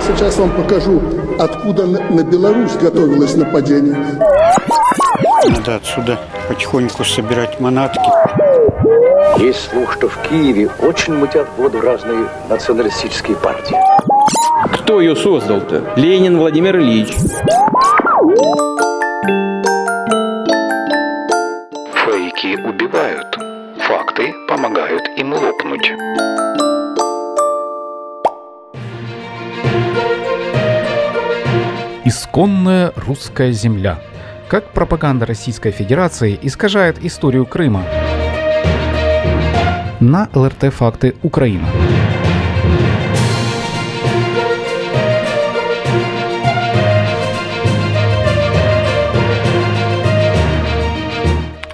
Я сейчас вам покажу, откуда на Беларусь готовилось нападение. Надо отсюда потихоньку собирать манатки. Есть слух, что в Киеве очень мутят воду разные националистические партии. Кто ее создал-то? Ленин Владимир Ильич. Фейки убивают. Факты помогают им лопнуть. Исконная русская земля. Как пропаганда Российской Федерации искажает историю Крыма. На ЛРТ «Факты Украина».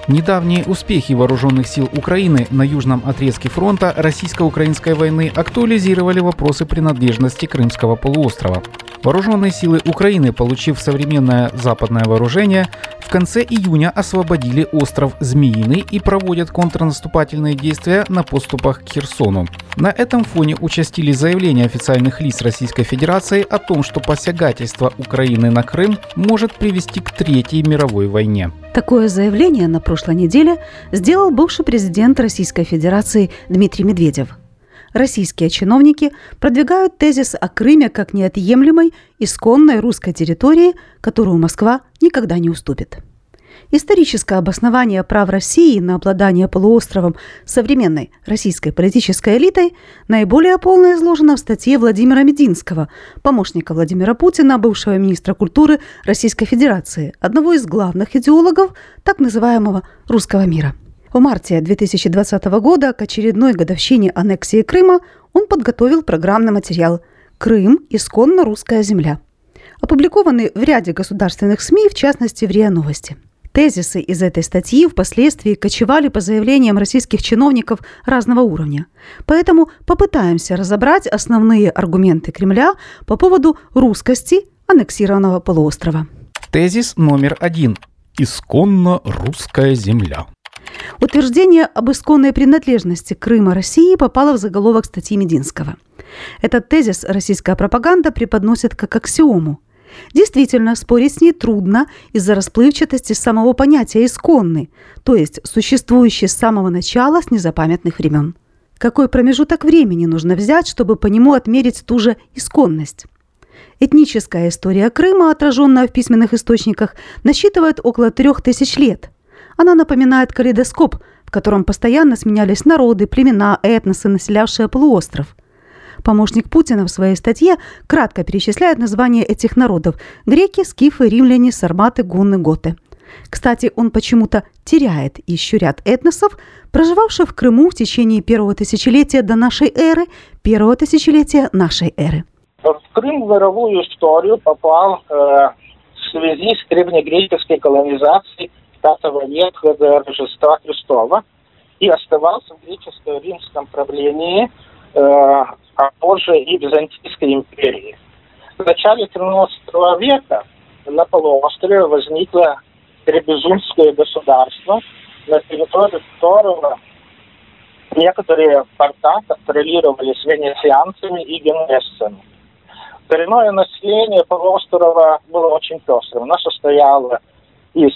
Недавние успехи вооруженных сил Украины на южном отрезке фронта российско-украинской войны актуализировали вопросы принадлежности Крымского полуострова. Вооруженные силы Украины, получив современное западное вооружение, в конце июня освободили остров Змеиный и проводят контрнаступательные действия на поступах к Херсону. На этом фоне участились заявления официальных лиц Российской Федерации о том, что посягательство Украины на Крым может привести к Третьей мировой войне. Такое заявление на прошлой неделе сделал бывший президент Российской Федерации Дмитрий Медведев. Российские чиновники продвигают тезис о Крыме как неотъемлемой, исконной русской территории, которую Москва никогда не уступит. Историческое обоснование прав России на обладание полуостровом современной российской политической элитой наиболее полно изложено в статье Владимира Мединского, помощника Владимира Путина, бывшего министра культуры Российской Федерации, одного из главных идеологов так называемого «русского мира». В марте 2020 года к очередной годовщине аннексии Крыма он подготовил программный материал «Крым. Исконно русская земля», опубликованный в ряде государственных СМИ, в частности в РИА Новости – Тезисы из этой статьи впоследствии кочевали по заявлениям российских чиновников разного уровня. Поэтому попытаемся разобрать основные аргументы Кремля по поводу русскости аннексированного полуострова. Тезис номер один. Исконно русская земля. Утверждение об исконной принадлежности Крыма России попало в заголовок статьи Мединского. Этот тезис российская пропаганда преподносит как аксиому – Действительно, спорить с ней трудно из-за расплывчатости самого понятия «исконный», то есть существующий с самого начала с незапамятных времен. Какой промежуток времени нужно взять, чтобы по нему отмерить ту же исконность? Этническая история Крыма, отраженная в письменных источниках, насчитывает около трех тысяч лет. Она напоминает калейдоскоп, в котором постоянно сменялись народы, племена, этносы, населявшие полуостров – Помощник Путина в своей статье кратко перечисляет названия этих народов – греки, скифы, римляне, сарматы, гунны, готы. Кстати, он почему-то теряет еще ряд этносов, проживавших в Крыму в течение первого тысячелетия до нашей эры, первого тысячелетия нашей эры. В Крым в мировую историю попал э, в связи с древнегреческой колонизацией V века до Рождества Христова и оставался в греческо-римском правлении э, а позже и Византийской империи. В начале 13 века на полуострове возникло Требезунское государство, на территории которого некоторые порта контролировались венецианцами и генуэзцами. Коренное население полуострова было очень пестрым. Оно состояло из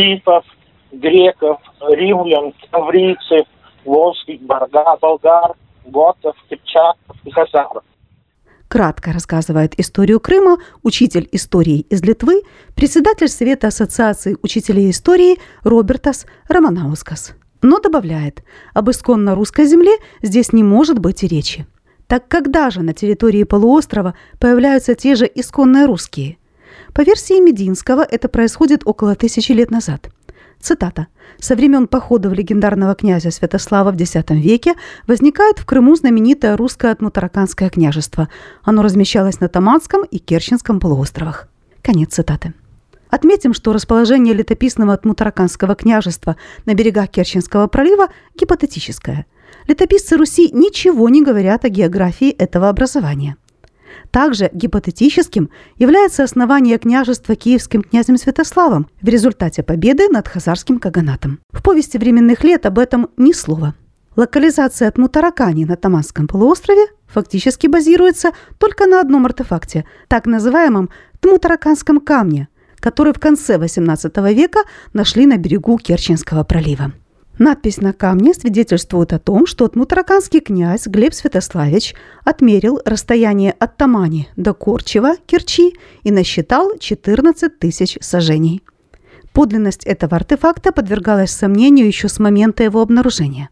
скифов, греков, римлян, таврийцев, волжских болгар, болгар готов, кипчаков и хазаров. Кратко рассказывает историю Крыма учитель истории из Литвы, председатель Совета Ассоциации учителей истории Робертас Романаускас. Но добавляет, об исконно русской земле здесь не может быть и речи. Так когда же на территории полуострова появляются те же исконные русские? По версии Мединского это происходит около тысячи лет назад – Цитата. «Со времен походов легендарного князя Святослава в X веке возникает в Крыму знаменитое русское Атмутараканское княжество. Оно размещалось на Таманском и Керченском полуостровах». Конец цитаты. Отметим, что расположение летописного Атмутараканского княжества на берегах Керченского пролива гипотетическое. Летописцы Руси ничего не говорят о географии этого образования. Также гипотетическим является основание княжества киевским князем Святославом в результате победы над хазарским каганатом. В повести временных лет об этом ни слова. Локализация от Мутаракани на Таманском полуострове фактически базируется только на одном артефакте, так называемом Тмутараканском камне, который в конце XVIII века нашли на берегу Керченского пролива. Надпись на камне свидетельствует о том, что тмутараканский князь Глеб Святославич отмерил расстояние от Тамани до Корчева, Керчи, и насчитал 14 тысяч сажений. Подлинность этого артефакта подвергалась сомнению еще с момента его обнаружения.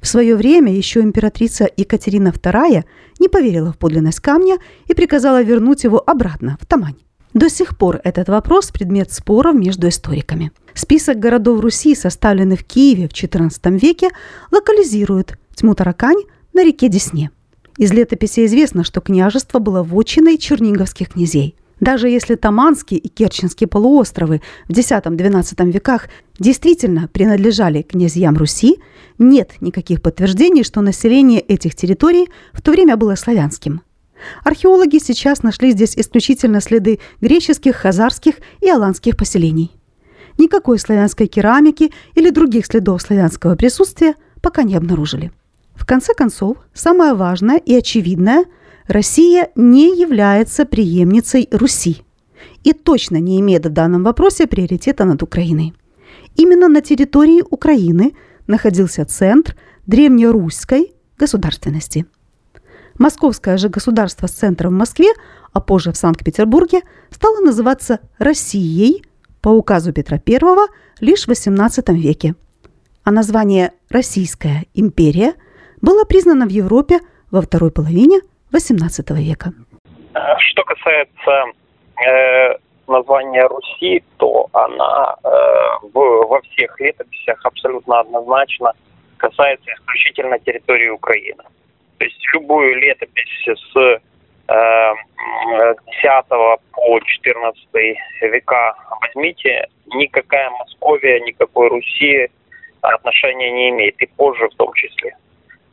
В свое время еще императрица Екатерина II не поверила в подлинность камня и приказала вернуть его обратно в Тамань. До сих пор этот вопрос – предмет споров между историками. Список городов Руси, составленный в Киеве в XIV веке, локализирует Тьму-Таракань на реке Десне. Из летописи известно, что княжество было вотчиной черниговских князей. Даже если Таманский и Керченский полуостровы в X-XII веках действительно принадлежали князьям Руси, нет никаких подтверждений, что население этих территорий в то время было славянским – Археологи сейчас нашли здесь исключительно следы греческих, хазарских и аланских поселений. Никакой славянской керамики или других следов славянского присутствия пока не обнаружили. В конце концов, самое важное и очевидное – Россия не является преемницей Руси и точно не имеет в данном вопросе приоритета над Украиной. Именно на территории Украины находился центр древнерусской государственности – Московское же государство с центром в Москве, а позже в Санкт-Петербурге, стало называться Россией по указу Петра I лишь в XVIII веке. А название «Российская империя» было признано в Европе во второй половине XVIII века. Что касается э, названия Руси, то она э, в, во всех летописях абсолютно однозначно касается исключительно территории Украины. То есть любую летопись с э, 10 по 14 века возьмите, никакая Московия, никакой Руси отношения не имеет, и позже в том числе.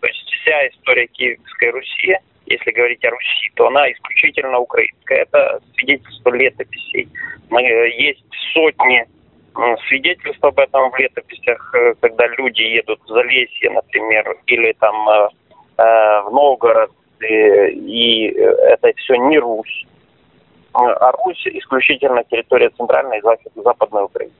То есть вся история Киевской Руси, если говорить о Руси, то она исключительно украинская. Это свидетельство летописей. Есть сотни свидетельств об этом в летописях, э, когда люди едут в Залесье, например, или там э, Э, в Новгород, и это все не Русь. А Русь исключительно территория центральной и западной Украины.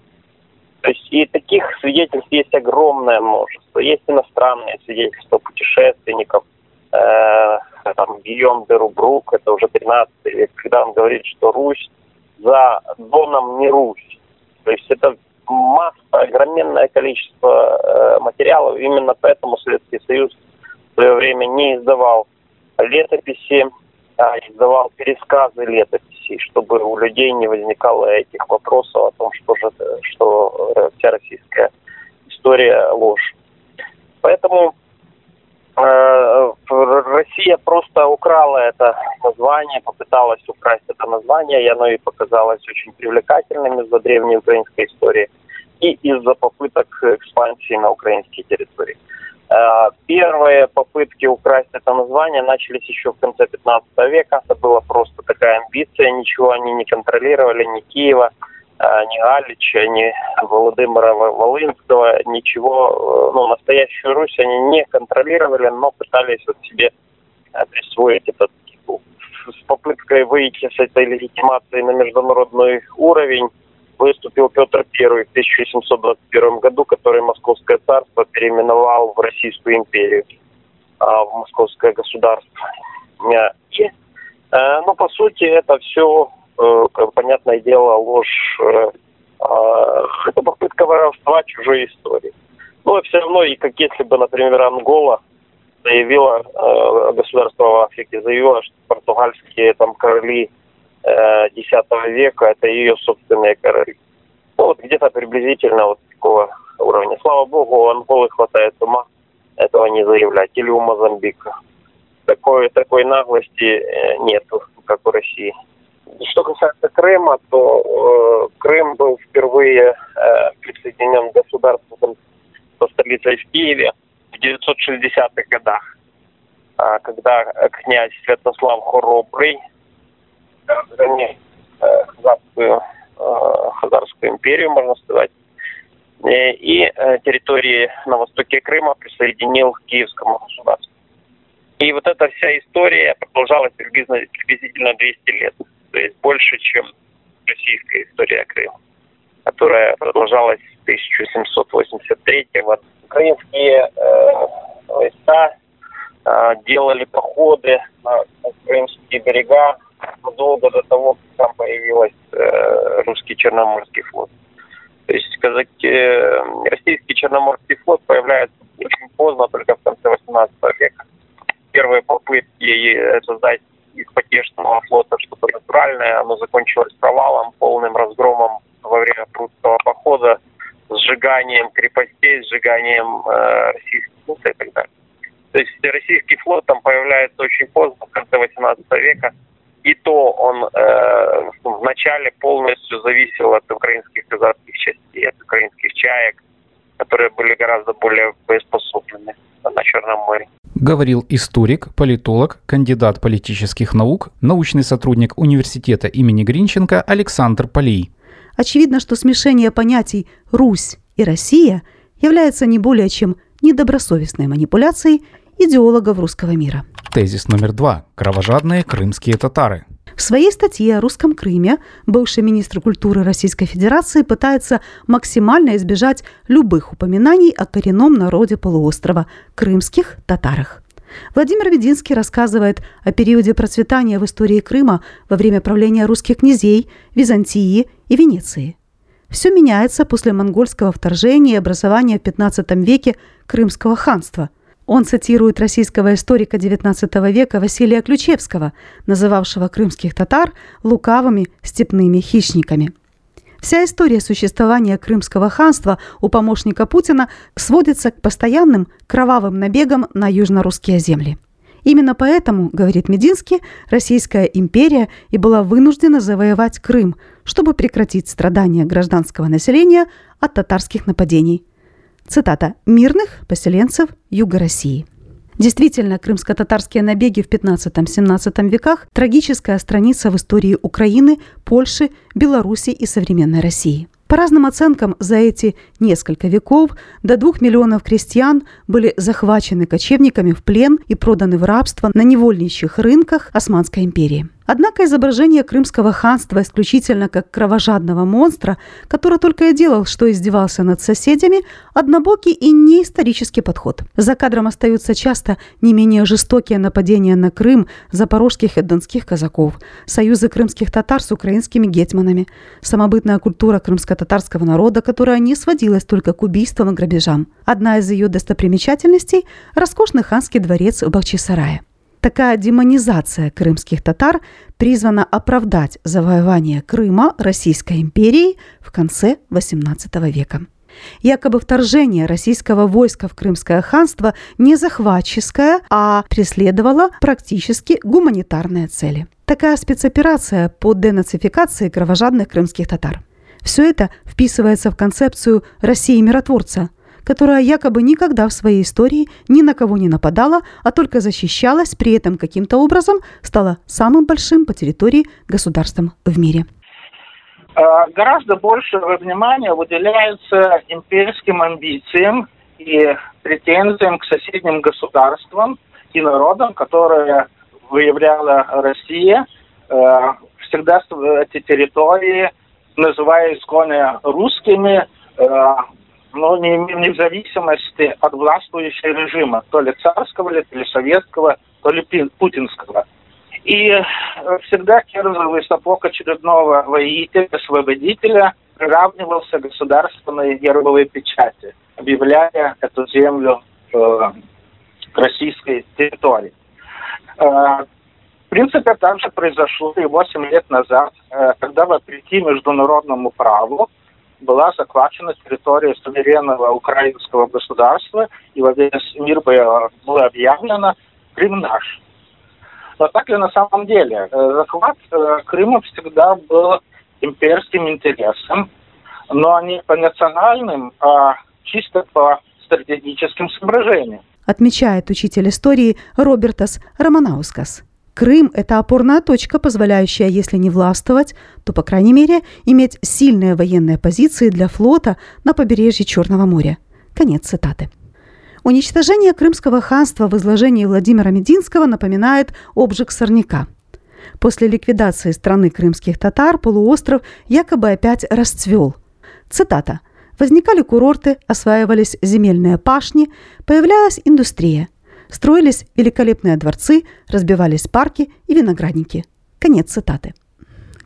То есть и таких свидетельств есть огромное множество. Есть иностранные свидетельства путешественников. Э, там Гийом де Рубрук, это уже 13 век, когда он говорит, что Русь за Доном не Русь. То есть это масса, огроменное количество э, материалов. Именно поэтому Советский Союз свое время не издавал летописи, а издавал пересказы летописей, чтобы у людей не возникало этих вопросов о том, что, же, что э, вся российская история ложь. Поэтому э, Россия просто украла это название, попыталась украсть это название, и оно и показалось очень привлекательным из-за древней украинской истории и из-за попыток экспансии на украинские территории. Э, первые попытки украсть это название начались еще в конце 15 века. Это была просто такая амбиция, ничего они не контролировали, ни Киева, э, ни Галича, ни Владимира Волынского, ничего, э, ну, настоящую Русь они не контролировали, но пытались вот себе присвоить этот. С попыткой выйти с этой легитимацией на международный уровень выступил Петр I в 1721 году, который Московское царство переименовал в Российскую империю, а, в Московское государство. И, э, ну, по сути, это все, э, понятное дело, ложь. Э, это попытка воровства чужой истории. Но все равно, и как если бы, например, Ангола заявила, государство в Африке заявило, что португальские там короли X века, это ее собственные короли. Ну, вот где-то приблизительно вот такого уровня. Слава богу, у Анголы хватает ума этого не заявлять. Или у Мозамбика. Такой, такой наглости э, нету, как у России. Что касается Крыма, то э, Крым был впервые э, присоединен к государству со столицей в Киеве в 960-х годах, э, когда князь Святослав Хоробрый разгонять э, Хазарскую, э, Хазарскую империю, можно сказать. Э, и территории на востоке Крыма присоединил к Киевскому государству. И вот эта вся история продолжалась приблизительно, приблизительно 200 лет. То есть больше, чем российская история Крыма, которая продолжалась с 1783 года. Украинские э, войска э, делали походы на, крымские берега задолго до того, как там появился э, русский Черноморский флот. То есть казаки, э, российский Черноморский флот появляется очень поздно, только в конце 18 века. Первые попытки создать из потешного флота что-то натуральное, оно закончилось провалом, полным разгромом во время прудского похода, сжиганием крепостей, сжиганием э, российских флота и так далее. То есть российский флот там появляется очень поздно, в конце 18 века, и то он э, вначале полностью зависел от украинских казацких частей, от украинских чаек, которые были гораздо более боеспособными на Черном море. Говорил историк, политолог, кандидат политических наук, научный сотрудник университета имени Гринченко Александр Полей. Очевидно, что смешение понятий «Русь» и «Россия» является не более чем недобросовестной манипуляцией идеологов русского мира. Тезис номер два. Кровожадные крымские татары. В своей статье о русском Крыме бывший министр культуры Российской Федерации пытается максимально избежать любых упоминаний о коренном народе полуострова – крымских татарах. Владимир Вединский рассказывает о периоде процветания в истории Крыма во время правления русских князей, Византии и Венеции. Все меняется после монгольского вторжения и образования в XV веке Крымского ханства – он цитирует российского историка XIX века Василия Ключевского, называвшего крымских татар лукавыми степными хищниками. Вся история существования Крымского ханства у помощника Путина сводится к постоянным кровавым набегам на южно-русские земли. Именно поэтому, говорит Мединский, Российская империя и была вынуждена завоевать Крым, чтобы прекратить страдания гражданского населения от татарских нападений – Цитата. «Мирных поселенцев Юга России». Действительно, крымско-татарские набеги в 15-17 веках – трагическая страница в истории Украины, Польши, Беларуси и современной России. По разным оценкам, за эти несколько веков до двух миллионов крестьян были захвачены кочевниками в плен и проданы в рабство на невольничьих рынках Османской империи. Однако изображение крымского ханства исключительно как кровожадного монстра, который только и делал, что издевался над соседями, однобокий и неисторический подход. За кадром остаются часто не менее жестокие нападения на Крым запорожских и донских казаков, союзы крымских татар с украинскими гетманами, самобытная культура крымско-татарского народа, которая не сводилась только к убийствам и грабежам. Одна из ее достопримечательностей – роскошный ханский дворец в Бахчисарае. Такая демонизация крымских татар призвана оправдать завоевание Крыма Российской империей в конце XVIII века. Якобы вторжение российского войска в Крымское ханство не захватческое, а преследовало практически гуманитарные цели. Такая спецоперация по денацификации кровожадных крымских татар. Все это вписывается в концепцию России миротворца, которая якобы никогда в своей истории ни на кого не нападала, а только защищалась, при этом каким-то образом стала самым большим по территории государством в мире. А, гораздо больше внимания выделяется имперским амбициям и претензиям к соседним государствам и народам, которые выявляла Россия, а, всегда эти территории, называя исконно русскими, а, но не, не в зависимости от властвующего режима, то ли царского, то ли советского, то ли путинского. И э, всегда керзовый сапог очередного воителя, освободителя приравнивался к государственной гербовой печати, объявляя эту землю э, российской территории. Э, в принципе, так же произошло и 8 лет назад, э, когда, вопреки международному праву, была захвачена территория суверенного украинского государства, и во весь мир было объявлено «Крым наш». Но так ли на самом деле? Э, захват э, Крыма всегда был имперским интересом, но не по национальным, а чисто по стратегическим соображениям. Отмечает учитель истории Робертас Романаускас. Крым – это опорная точка, позволяющая, если не властвовать, то, по крайней мере, иметь сильные военные позиции для флота на побережье Черного моря. Конец цитаты. Уничтожение Крымского ханства в изложении Владимира Мединского напоминает обжиг сорняка. После ликвидации страны крымских татар полуостров якобы опять расцвел. Цитата. «Возникали курорты, осваивались земельные пашни, появлялась индустрия. Строились великолепные дворцы, разбивались парки и виноградники». Конец цитаты.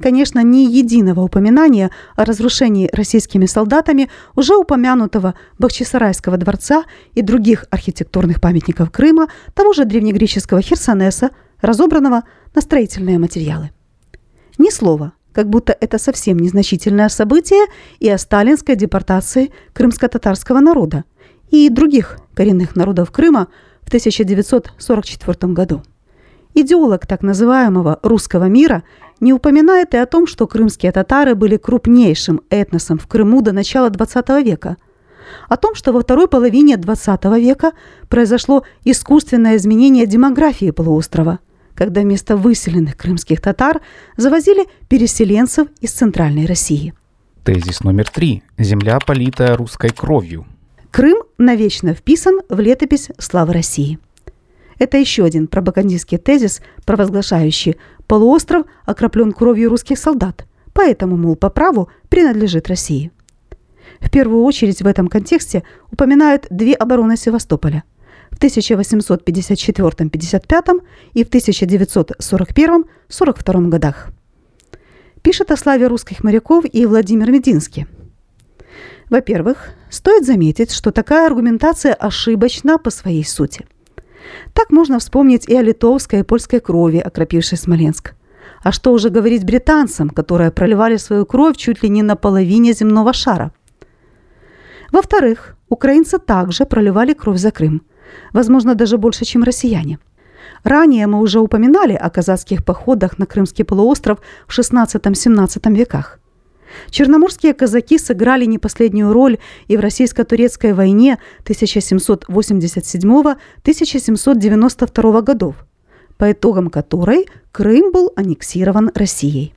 Конечно, ни единого упоминания о разрушении российскими солдатами уже упомянутого Бахчисарайского дворца и других архитектурных памятников Крыма, того же древнегреческого Херсонеса, разобранного на строительные материалы. Ни слова, как будто это совсем незначительное событие и о сталинской депортации крымско-татарского народа и других коренных народов Крыма в 1944 году. Идеолог так называемого «русского мира» не упоминает и о том, что крымские татары были крупнейшим этносом в Крыму до начала XX века, о том, что во второй половине XX века произошло искусственное изменение демографии полуострова, когда вместо выселенных крымских татар завозили переселенцев из Центральной России. Тезис номер три. Земля, политая русской кровью. Крым навечно вписан в летопись славы России. Это еще один пропагандистский тезис, провозглашающий полуостров окроплен кровью русских солдат, поэтому, мол, по праву принадлежит России. В первую очередь в этом контексте упоминают две обороны Севастополя в 1854-55 и в 1941-42 годах. Пишет о славе русских моряков и Владимир Мединский. Во-первых, стоит заметить, что такая аргументация ошибочна по своей сути – так можно вспомнить и о литовской и польской крови, окропившей Смоленск. А что уже говорить британцам, которые проливали свою кровь чуть ли не на половине земного шара? Во-вторых, украинцы также проливали кровь за Крым. Возможно, даже больше, чем россияне. Ранее мы уже упоминали о казацких походах на Крымский полуостров в XVI-XVII веках. Черноморские казаки сыграли не последнюю роль и в российско-турецкой войне 1787-1792 годов, по итогам которой Крым был аннексирован Россией.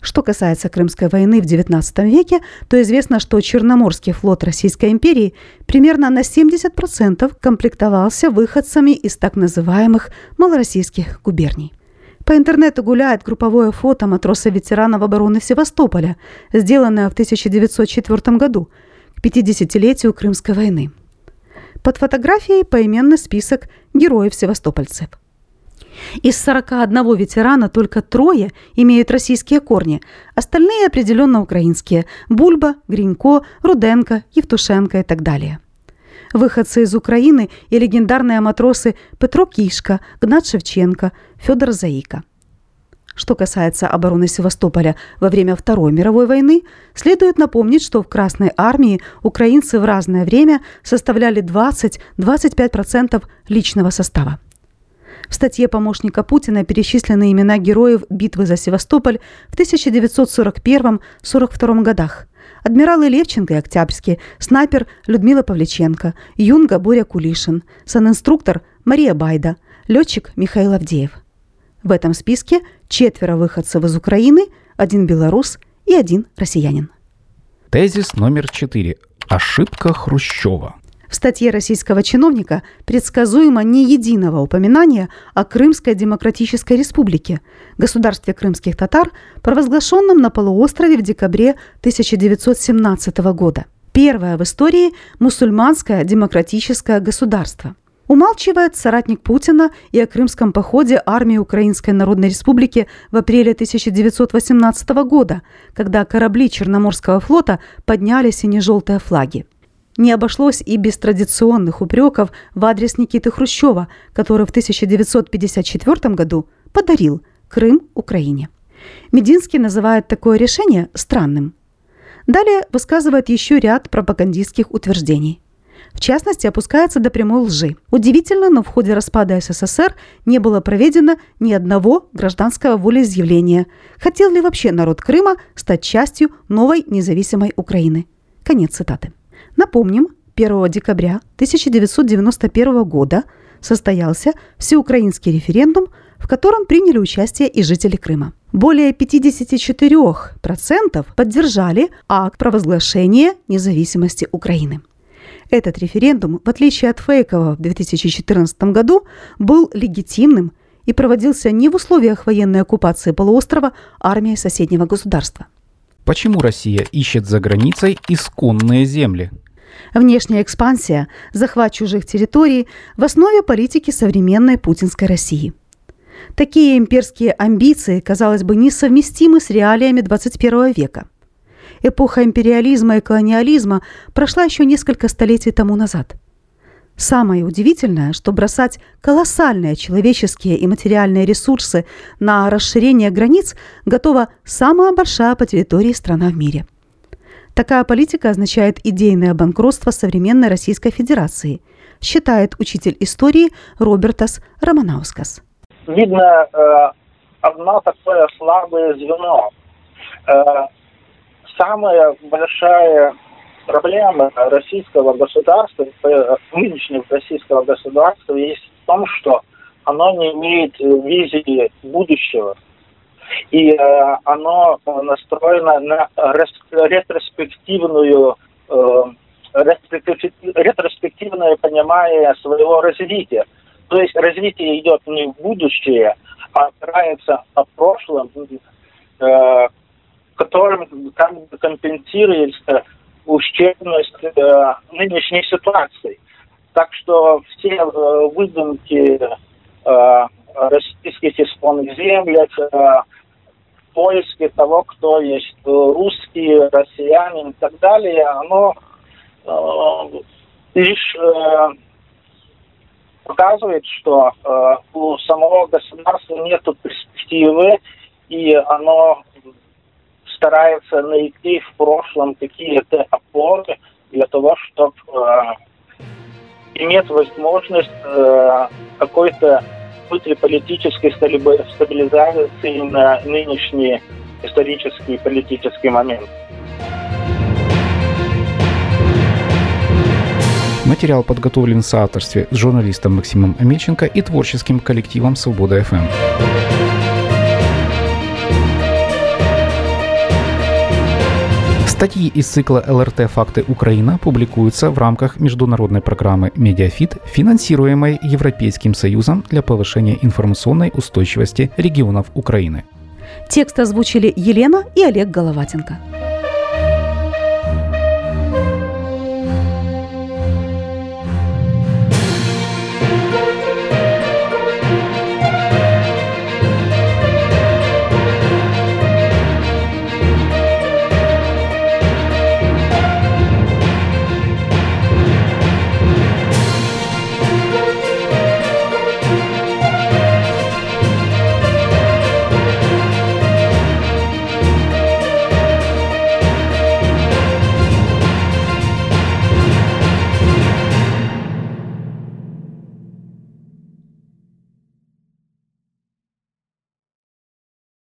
Что касается Крымской войны в XIX веке, то известно, что Черноморский флот Российской империи примерно на 70% комплектовался выходцами из так называемых малороссийских губерний. По интернету гуляет групповое фото матроса-ветеранов обороны Севастополя, сделанное в 1904 году, к 50-летию Крымской войны. Под фотографией поименный список героев-севастопольцев. Из 41 ветерана только трое имеют российские корни, остальные определенно украинские – Бульба, Гринько, Руденко, Евтушенко и так далее. Выходцы из Украины и легендарные матросы Петро Кишка, Гнат Шевченко, Федор Заика. Что касается обороны Севастополя во время Второй мировой войны, следует напомнить, что в Красной армии украинцы в разное время составляли 20-25% личного состава. В статье помощника Путина перечислены имена героев битвы за Севастополь в 1941-42 годах – адмиралы Левченко и Октябрьский, снайпер Людмила Павличенко, юнга Боря Кулишин, санинструктор Мария Байда, летчик Михаил Авдеев. В этом списке четверо выходцев из Украины, один белорус и один россиянин. Тезис номер четыре. Ошибка Хрущева. В статье российского чиновника предсказуемо ни единого упоминания о Крымской Демократической Республике, государстве крымских татар, провозглашенном на полуострове в декабре 1917 года. Первое в истории мусульманское демократическое государство. Умалчивает соратник Путина и о крымском походе армии Украинской Народной Республики в апреле 1918 года, когда корабли Черноморского флота подняли сине-желтые флаги. Не обошлось и без традиционных упреков в адрес Никиты Хрущева, который в 1954 году подарил Крым Украине. Мединский называет такое решение странным. Далее высказывает еще ряд пропагандистских утверждений. В частности, опускается до прямой лжи. Удивительно, но в ходе распада СССР не было проведено ни одного гражданского волеизъявления. Хотел ли вообще народ Крыма стать частью новой независимой Украины? Конец цитаты. Напомним, 1 декабря 1991 года состоялся всеукраинский референдум, в котором приняли участие и жители Крыма. Более 54% поддержали акт провозглашения независимости Украины. Этот референдум, в отличие от фейкового в 2014 году, был легитимным и проводился не в условиях военной оккупации полуострова армией соседнего государства. Почему Россия ищет за границей исконные земли? Внешняя экспансия, захват чужих территорий в основе политики современной путинской России. Такие имперские амбиции, казалось бы, несовместимы с реалиями 21 века. Эпоха империализма и колониализма прошла еще несколько столетий тому назад – Самое удивительное, что бросать колоссальные человеческие и материальные ресурсы на расширение границ готова самая большая по территории страна в мире. Такая политика означает идейное банкротство современной Российской Федерации, считает учитель истории Робертас Романаускас. Видно э, одно такое слабое звено. Э, самая большая проблема российского государства, э, нынешнего российского государства есть в том, что оно не имеет визии будущего. И э, оно настроено на ретроспективную э, ретроспективное понимание своего развития. То есть развитие идет не в будущее, а опирается на прошлом, э, которым как компенсируется ущербность э, нынешней ситуации. Так что все э, выдумки э, российских исконных землях, э, поиске того, кто есть русские, россияне и так далее, оно э, лишь э, показывает, что э, у самого государства нет перспективы, и оно старается найти в прошлом какие-то опоры для того, чтобы э, иметь возможность э, какой-то внутриполитической стабилизации на нынешний исторический и политический момент. Материал подготовлен в соавторстве с журналистом Максимом Амельченко и творческим коллективом «Свобода ФМ». Статьи из цикла ЛРТ «Факты Украина» публикуются в рамках международной программы «MediaFit», финансируемой Европейским Союзом для повышения информационной устойчивости регионов Украины. Текст озвучили Елена и Олег Головатенко.